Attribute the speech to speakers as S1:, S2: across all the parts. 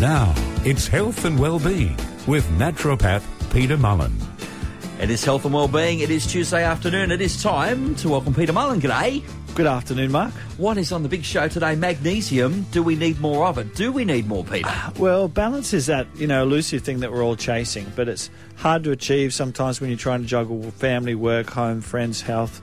S1: Now, it's health and well-being with naturopath Peter Mullen.
S2: It is health and well-being. It is Tuesday afternoon. It is time to welcome Peter Mullen. G'day.
S3: Good afternoon, Mark.
S2: What is on the big show today? Magnesium. Do we need more of it? Do we need more, Peter?
S3: Ah, well, balance is that you know elusive thing that we're all chasing, but it's hard to achieve sometimes when you're trying to juggle family, work, home, friends, health,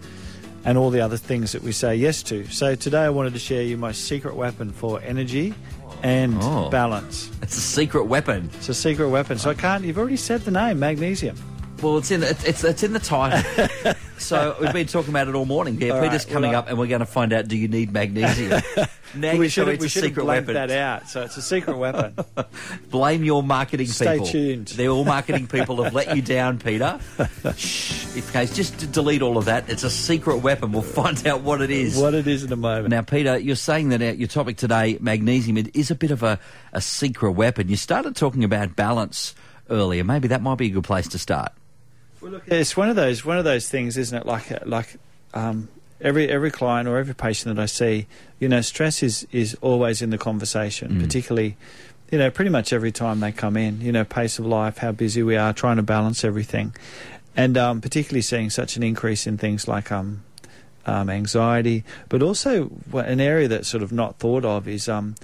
S3: and all the other things that we say yes to. So today I wanted to share you my secret weapon for energy and
S2: Oh.
S3: balance.
S2: It's a secret weapon.
S3: It's a secret weapon. So I can't. You've already said the name, magnesium.
S2: Well, it's in the, it's it's in the title. so we've been talking about it all morning. Yeah,
S3: All
S2: Peter's
S3: right,
S2: coming
S3: well,
S2: up, and we're going to find out: Do you need magnesium? now
S3: we should we should have
S2: secret weapon.
S3: that out. So it's a secret weapon.
S2: Blame your marketing
S3: Stay
S2: people.
S3: tuned.
S2: They're all marketing people have let you down, Peter. Shh. In case, just delete all of that. It's a secret weapon. We'll find out what it is.
S3: what it is in a moment.
S2: Now, Peter, you're saying that uh, your topic today, magnesium, it is a bit of a, a secret weapon. You started talking about balance earlier. Maybe that might be a good place to start.
S3: Well, look, it's one of those one of those things, isn't it? Like like um, every every client or every patient that I see, you know, stress is is always in the conversation, particularly. You know, pretty much every time they come in, you know, pace of life, how busy we are, trying to balance everything, and um, particularly seeing such an increase in things like um, um, anxiety, but also an area that's sort of not thought of is um,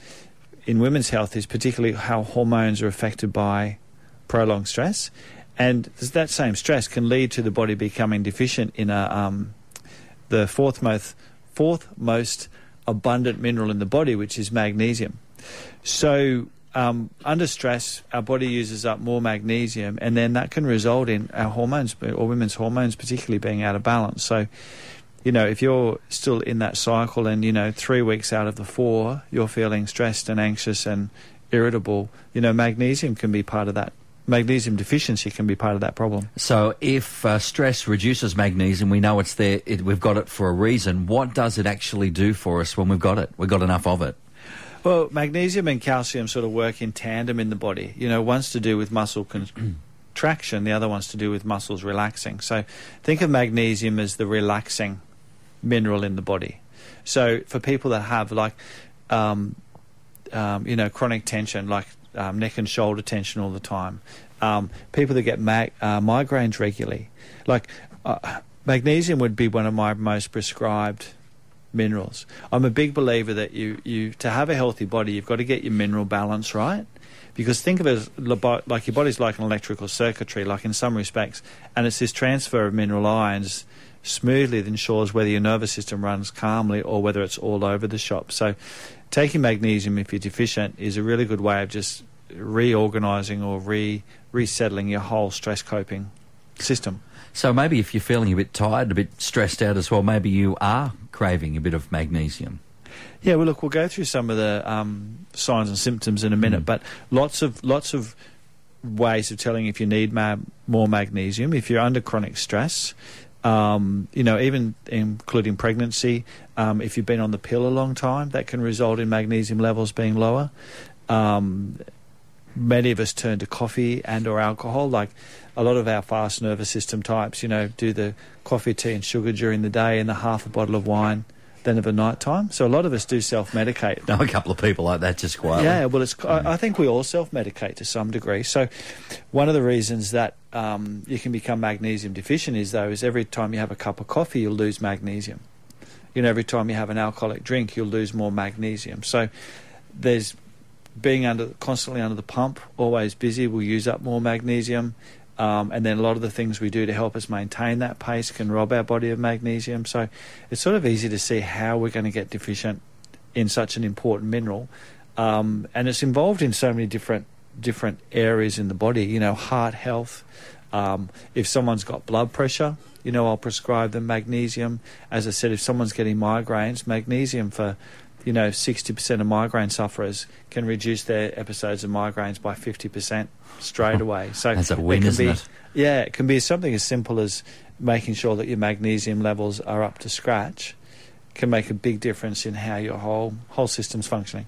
S3: in women's health is particularly how hormones are affected by prolonged stress, and that same stress can lead to the body becoming deficient in a um, the fourth most fourth most abundant mineral in the body, which is magnesium. So um, under stress, our body uses up more magnesium, and then that can result in our hormones or women's hormones, particularly being out of balance. So you know, if you're still in that cycle and, you know, three weeks out of the four, you're feeling stressed and anxious and irritable, you know, magnesium can be part of that. Magnesium deficiency can be part of that problem.
S2: So, if uh, stress reduces magnesium, we know it's there, it, we've got it for a reason. What does it actually do for us when we've got it? We've got enough of it.
S3: Well, magnesium and calcium sort of work in tandem in the body. You know, one's to do with muscle contraction, the other one's to do with muscles relaxing. So think of magnesium as the relaxing mineral in the body. So for people that have like, um, um, you know, chronic tension, like um, neck and shoulder tension all the time, um, people that get uh, migraines regularly, like uh, magnesium would be one of my most prescribed minerals. I'm a big believer that you, you to have a healthy body, you've got to get your mineral balance right. Because think of it as like your body's like an electrical circuitry, like in some respects, and it's this transfer of mineral ions smoothly that ensures whether your nervous system runs calmly or whether it's all over the shop. So, taking magnesium if you're deficient is a really good way of just reorganizing or re resettling your whole stress coping system.
S2: So, maybe if you're feeling a bit tired, a bit stressed out as well, maybe you are craving a bit of magnesium.
S3: Yeah, well, look, we'll go through some of the um, signs and symptoms in a minute, but lots of lots of ways of telling if you need ma- more magnesium. If you're under chronic stress, um, you know, even including pregnancy, um, if you've been on the pill a long time, that can result in magnesium levels being lower. Um, many of us turn to coffee and or alcohol like a lot of our fast nervous system types you know do the coffee tea and sugar during the day and the half a bottle of wine then of a night time so a lot of us do self-medicate
S2: Know a couple of people like that just quietly.
S3: yeah, well, it's. I, I think we all self-medicate to some degree. So, one of the reasons that um, you can become magnesium deficient is though is every time you have a cup of coffee, you'll lose magnesium. You know, every time you have an alcoholic drink, you'll lose more magnesium. So, there's being under constantly under the pump, always busy, will use up more magnesium. Um, and then a lot of the things we do to help us maintain that pace can rob our body of magnesium. So it's sort of easy to see how we're going to get deficient in such an important mineral, um, and it's involved in so many different different areas in the body. You know, heart health. Um, if someone's got blood pressure, you know, I'll prescribe them magnesium. As I said, if someone's getting migraines, magnesium for you know, 60% of migraine sufferers can reduce their episodes of migraines by 50% straight away. So
S2: That's a win,
S3: can
S2: isn't
S3: be,
S2: it?
S3: Yeah, it can be something as simple as making sure that your magnesium levels are up to scratch can make a big difference in how your whole whole system's functioning.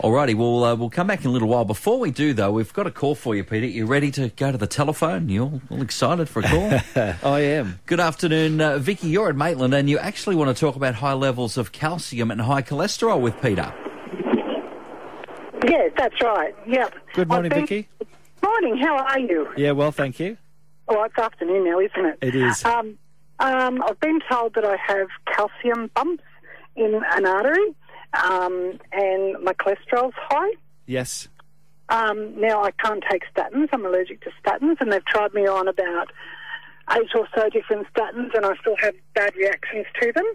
S2: Alrighty, well, uh, we'll come back in a little while. Before we do, though, we've got a call for you, Peter. You ready to go to the telephone? You all, all excited for a call?
S3: I am.
S2: Good afternoon, uh, Vicky. You're at Maitland, and you actually want to talk about high levels of calcium and high cholesterol with Peter.
S4: Yeah, that's right. Yep.
S3: Good morning,
S4: I've
S3: Vicky.
S4: Morning. How are you?
S3: Yeah, well, thank you.
S4: Oh, it's afternoon now, isn't it?
S3: It is.
S4: Um, um, I've been told that I have calcium bumps in an artery, um, and my cholesterol's high.
S3: Yes.
S4: Um, now I can't take statins. I'm allergic to statins, and they've tried me on about eight or so different statins, and I still have bad reactions to them.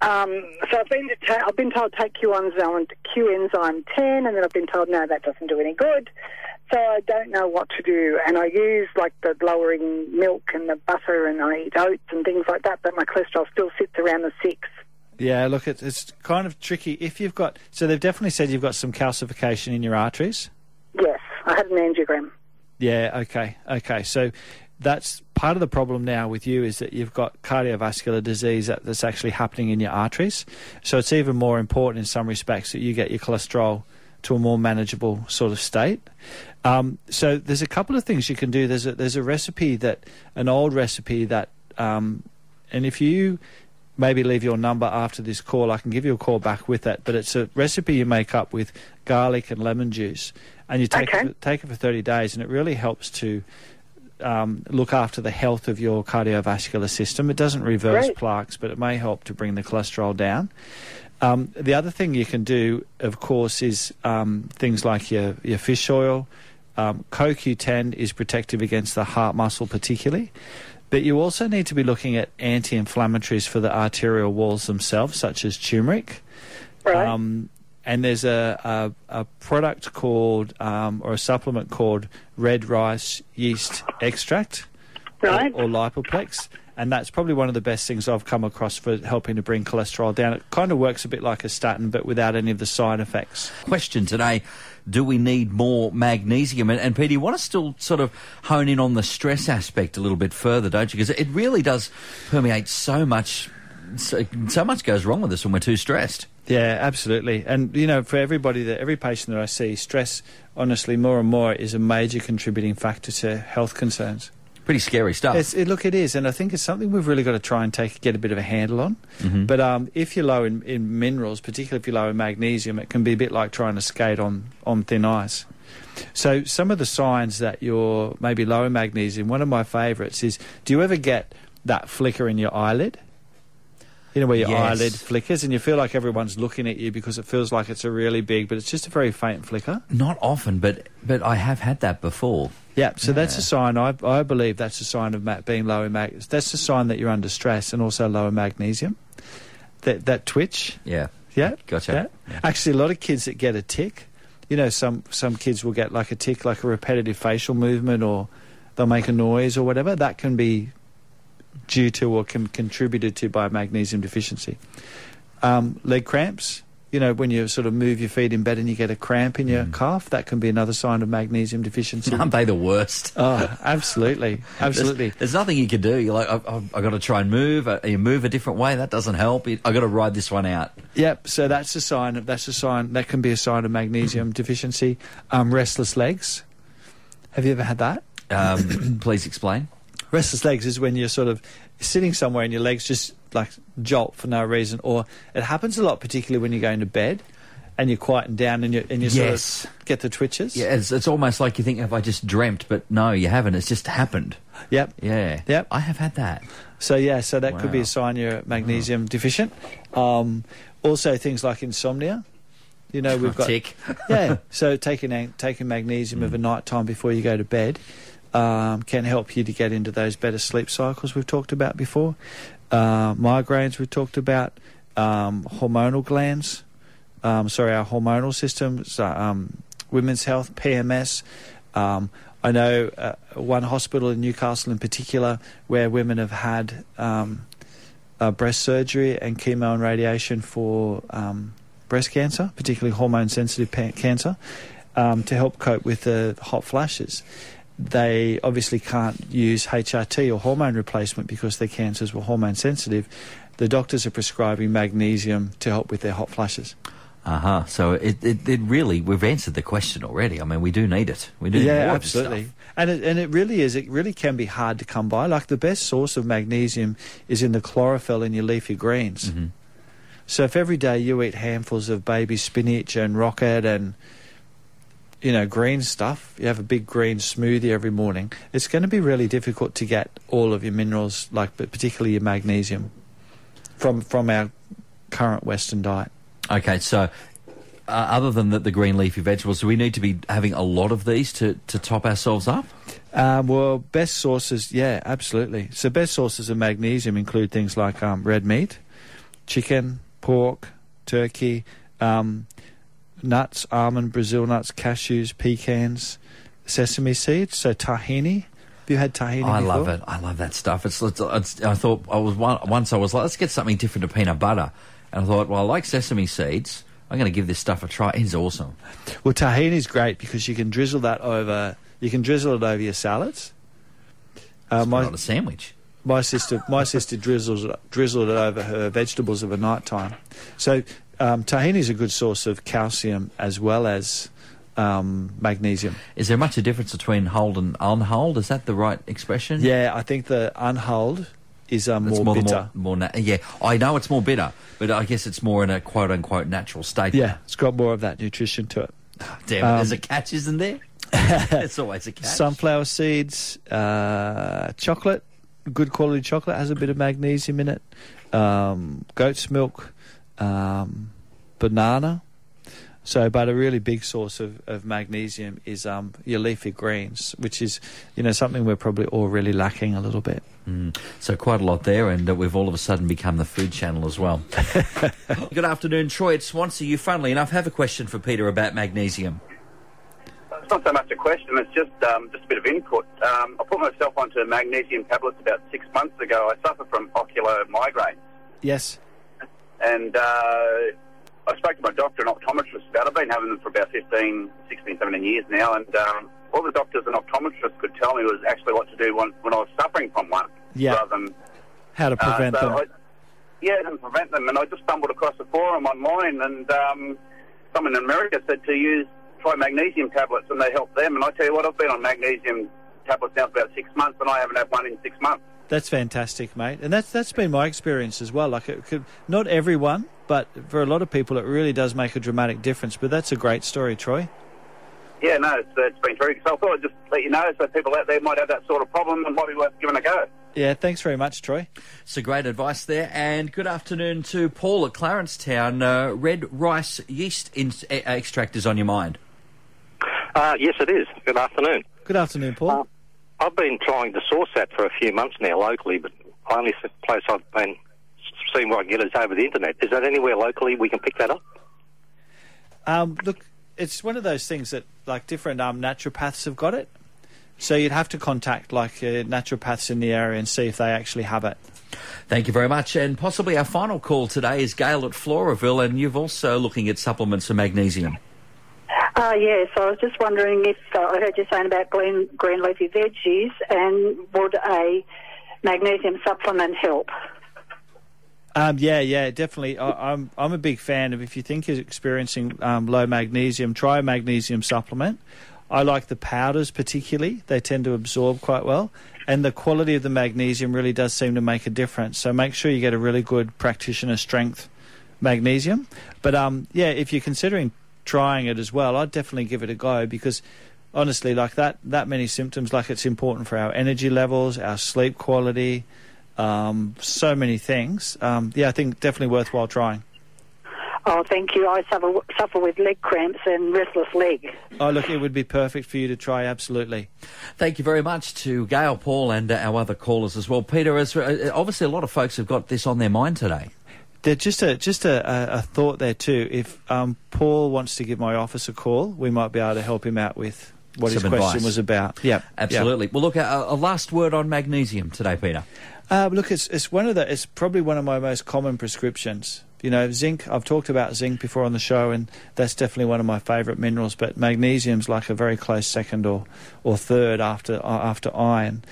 S4: Um, so I've been to ta- I've been told take Q enzyme Q enzyme ten, and then I've been told no, that doesn't do any good. So I don't know what to do, and I use like the lowering milk and the butter, and I eat oats and things like that, but my cholesterol still sits around the six.
S3: Yeah, look, it's, it's kind of tricky. If you've got, so they've definitely said you've got some calcification in your arteries.
S4: Yes, I had an angiogram.
S3: Yeah, okay, okay. So that's part of the problem now with you is that you've got cardiovascular disease that, that's actually happening in your arteries. So it's even more important in some respects that you get your cholesterol to a more manageable sort of state. Um, so there's a couple of things you can do. There's a, there's a recipe that, an old recipe that, um, and if you maybe leave your number after this call, I can give you a call back with that. But it's a recipe you make up with garlic and lemon juice, and you take
S4: Okay.
S3: it, take it for 30 days, and it really helps to um, look after the health of your cardiovascular system. It doesn't reverse
S4: Great.
S3: plaques, but it may help to bring the cholesterol down. Um, the other thing you can do, of course, is um, things like your, your fish oil. Um, CoQ10 is protective against the heart muscle, particularly. But you also need to be looking at anti inflammatories for the arterial walls themselves, such as turmeric.
S4: Right.
S3: Um, and there's a, a, a product called, um, or a supplement called red rice yeast extract
S4: right.
S3: or, or lipoplex. And that's probably one of the best things I've come across for helping to bring cholesterol down. It kind of works a bit like a statin, but without any of the side effects.
S2: Question today Do we need more magnesium? And, and Peter, you want to still sort of hone in on the stress aspect a little bit further, don't you? Because it really does permeate so much. So, so much goes wrong with us when we're too stressed.
S3: Yeah, absolutely. And you know, for everybody that every patient that I see, stress, honestly, more and more is a major contributing factor to health concerns.
S2: Pretty scary stuff.
S3: It's, it, look, it is, and I think it's something we've really got to try and take get a bit of a handle on.
S2: Mhm.
S3: But um, if you're low in, in minerals, particularly if you're low in magnesium, it can be a bit like trying to skate on on thin ice. So some of the signs that you're maybe low in magnesium. One of my favourites is: Do you ever get that flicker in your eyelid? You know where your
S2: Yes.
S3: eyelid flickers, and you feel like everyone's looking at you because it feels like it's a really big, but it's just a very faint flicker.
S2: Not often, but but I have had that before.
S3: Yeah, so that's a sign. I, I believe that's a sign of being low in mag. That's a sign that you're under stress and also low in magnesium. That that twitch.
S2: Yeah.
S3: Yeah,
S2: Gotcha.
S3: yeah. Actually, a lot of kids that get a tick. You know, some some kids will get like a tick, like a repetitive facial movement, or they'll make a noise or whatever. That can be due to or can contributed to by magnesium deficiency. Um, leg cramps. You know, when you sort of move your feet in bed and you get a cramp in your calf, that can be another sign of magnesium deficiency.
S2: Aren't they the worst?
S3: Oh, absolutely, absolutely.
S2: There's, there's nothing you can do. You're like, I've, I've, I've got to try and move. Uh, You move a different way. That doesn't help. I've got to ride this one out.
S3: Yep. So that's a sign. Of, that's a sign. That can be a sign of magnesium deficiency. Um, restless legs. Have you ever had that?
S2: Um, please explain.
S3: Restless legs is when you're sort of sitting somewhere and your legs just like jolt for no reason, or it happens a lot, particularly when you're going to bed and you're quieting down and you and you
S2: Yes.
S3: sort of get the twitches.
S2: Yeah, it's, it's almost like you think, have I just dreamt? But no, you haven't. It's just happened.
S3: Yep.
S2: Yeah.
S3: Yep.
S2: I have had that.
S3: So yeah, so that could be a sign you're magnesium deficient. Um, also, things like insomnia. You know, we've got
S2: Tick.
S3: yeah. So taking taking magnesium of a night time before you go to bed um, can help you to get into those better sleep cycles we've talked about before. Uh, migraines we've talked about. Um, hormonal glands. Um, sorry, our hormonal systems. uh, Um, women's health, PMS. Um, I know uh, one hospital in Newcastle in particular where women have had uh, breast surgery and chemo and radiation for breast cancer, particularly hormone sensitive cancer, to help cope with the hot flashes. They obviously can't use HRT or hormone replacement because their cancers were hormone sensitive. The doctors are prescribing magnesium to help with their hot flashes.
S2: Uh huh. So it, it, it really, we've answered the question already. I mean, we do need it. We do
S3: yeah, absolutely. And it, and it really is. It really can be hard to come by. Like the best source of magnesium is in the chlorophyll in your leafy greens.
S2: Mhm.
S3: So if every day you eat handfuls of baby spinach and rocket and
S5: you know, green stuff, you have a big green smoothie every morning, it's going to be really difficult to get all of your minerals, like but particularly your magnesium, from from our current Western diet.
S2: Okay, so uh, other than the, the green leafy vegetables, do we need to be having a lot of these to, to top ourselves up?
S5: Um, well, best sources, yeah, absolutely. So, best sources of magnesium include things like um, red meat, chicken, pork, turkey, um, nuts, almond, Brazil nuts, cashews, pecans, sesame seeds. So, tahini. Have you had tahini?
S2: I love it. I love that stuff. It's, it's, it's I thought I was one, once I was like, let's get something different to peanut butter, and I thought, well, I like sesame seeds. I'm going to give this stuff a try. It's awesome.
S5: Well, tahini is great because you can drizzle that over. You can drizzle it over your salads. Uh,
S2: It's
S5: my
S2: not a sandwich.
S5: my sister my sister drizzles drizzled it over her vegetables of a night time. So um, tahini is a good source of calcium as well as um, magnesium.
S2: Is there much a difference between hulled and unhulled? Is that the right expression?
S5: Yeah, I think the unhulled is um, more,
S2: more,
S5: bitter.
S2: more, more na- yeah, I know it's more bitter, but I guess it's more in a quote unquote natural state.
S5: Yeah, it's got more of that nutrition to it.
S2: Damn,
S5: Um,
S2: there's a catch, isn't there? There's always a catch.
S5: Sunflower seeds, uh, chocolate, good quality chocolate has a bit of magnesium in it. Um, goat's milk, um, banana. So, but a really big source of, of magnesium is um, your leafy greens, which is, you know, something we're probably all really lacking a little bit.
S2: Mm. So quite a lot there, and uh, we've all of a sudden become the food channel as well. Good afternoon, Troy. It's Swansea. You, funnily enough, have a question for Peter about magnesium.
S6: It's not so much a question, it's just um, just a bit of input. Um, I put myself onto magnesium tablets about six months ago. I suffer from ocular migraine.
S5: Yes.
S6: And uh, I spoke to my doctor, an optometrist, about it. I've been having them for about 15, 16, 17 years now. And um, all the doctors and optometrists could tell me was actually what to do when, when I was suffering from one.
S5: Yeah.
S6: Rather than
S5: How to
S6: uh,
S5: prevent
S6: so
S5: them.
S6: I, yeah, and prevent them. And I just stumbled across a forum online, and um, someone in America said to use try magnesium tablets, and they help them. And I tell you what, I've been on magnesium tablets now for about six months, and I haven't had one in six months.
S5: That's fantastic, mate, and that's that's been my experience as well. Like, it could, not everyone, but for a lot of people, it really does make a dramatic difference. But that's a great story, Troy.
S6: Yeah, no, it's, it's been true. So I thought I'd just let you know so people out there might have that sort of problem and might be worth giving a go.
S5: Yeah, thanks very much, Troy.
S2: So great advice there. And good afternoon to Paul at Clarencetown. Uh, red rice yeast in, uh, extract is on your mind.
S7: Uh, yes, it is. Good afternoon.
S5: Good afternoon, Paul.
S7: Uh, I've been trying to source that for a few months now locally, but the only s- place I've been seeing where I can get it is over the internet. Is that anywhere locally we can pick that up?
S5: Um, look, it's one of those things that like different um, naturopaths have got it. So you'd have to contact like uh, naturopaths in the area and see if they actually have it.
S2: Thank you very much. And possibly our final call today is Gail at Floraville, and you've also looking at supplements of magnesium.
S4: Uh, yes, I was just wondering if uh, I heard you saying about green, green leafy veggies and would a magnesium supplement help?
S5: Um, yeah, yeah, definitely. I, I'm I'm a big fan of if you think you're experiencing um, low magnesium, try a magnesium supplement. I like the powders particularly; they tend to absorb quite well, and the quality of the magnesium really does seem to make a difference. So make sure you get a really good practitioner strength magnesium. But um, yeah, if you're considering trying it as well, I'd definitely give it a go because honestly, like that that many symptoms, like it's important for our energy levels, our sleep quality um, so many things. Um, yeah, I think definitely worthwhile trying.
S4: Oh, thank you. I suffer, suffer with leg cramps and restless leg.
S5: Oh, look, it would be perfect for you to try, absolutely.
S2: Thank you very much to Gail, Paul, and uh, our other callers as well. Peter, as, uh, obviously a lot of folks have got this on their mind today.
S5: There, just a just a, a, thought there too. If um, Paul wants to give my office a call, we might be able to help him out with what
S2: Some
S5: his question was about. Yeah,
S2: Absolutely. Well, look, a, a last word on magnesium today, Peter.
S5: Uh, look, it's it's one of the it's probably one of my most common prescriptions. You know, zinc. I've talked about zinc before on the show, and that's definitely one of my favourite minerals. But magnesium's like a very close second or or third after uh, after iron.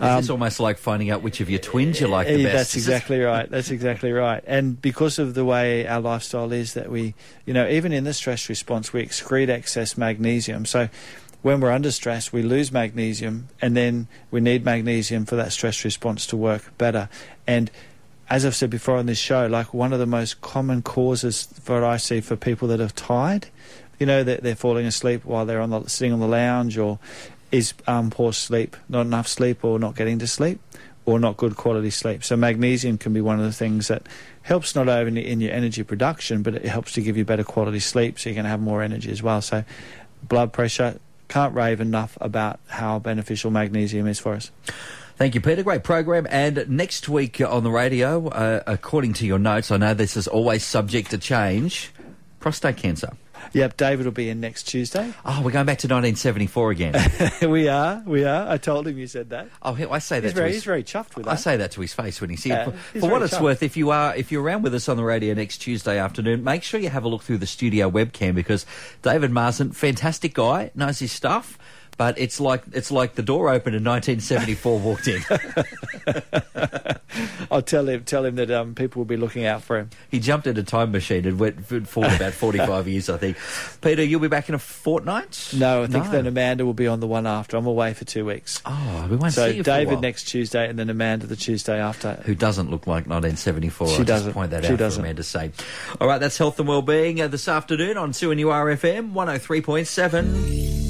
S2: It's almost like finding out which of your twins you like the best.
S5: That's exactly right. That's exactly right. And because of the way our lifestyle is, that we, you know, even in the stress response, we excrete excess magnesium. So when we're under stress, we lose magnesium, and then we need magnesium for that stress response to work better. And as I've said before on this show, like one of the most common causes for what I see for people that are tired you know, they're, they're falling asleep while they're on the, sitting on the lounge, or is um, poor sleep, not enough sleep, or not getting to sleep, or not good quality sleep. So magnesium can be one of the things that helps not only in your energy production, but it helps to give you better quality sleep, so you're going to have more energy as well. So blood pressure, can't rave enough about how beneficial magnesium is for us.
S2: Thank you, Peter. Great program. And next week on the radio, uh, according to your notes, I know this is always subject to change prostate cancer.
S5: Yep, David will be in next Tuesday.
S2: Oh, we're going back to 1974 again.
S5: we are, we are. I told him you said that.
S2: Oh, I say that.
S5: He's
S2: to
S5: very,
S2: his,
S5: he's very chuffed with that.
S2: I say that to his face when he here.
S5: Yeah,
S2: for for what
S5: very
S2: it's worth, if you are if you're around with us on the radio next Tuesday afternoon, make sure you have a look through the studio webcam because David Marsden, fantastic guy, knows his stuff. But it's like it's like the door opened in 1974 walked in.
S5: I'll tell him, tell him that um, people will be looking out for him.
S2: he jumped in a time machine and went forward about 45 years, I think. Peter, you'll be back in a fortnight.
S5: No, I think
S2: No.
S5: then Amanda will be on the one after. I'm away for two weeks.
S2: Oh, we won't
S5: so
S2: see you for a
S5: David next Tuesday, and then Amanda the Tuesday after.
S2: who doesn't look like 1974.
S5: She
S2: I'll
S5: doesn't.
S2: point that
S5: She
S2: out
S5: doesn't.
S2: for Amanda to say. All right, that's health and well-being uh, this afternoon on 2NURFM 103.7.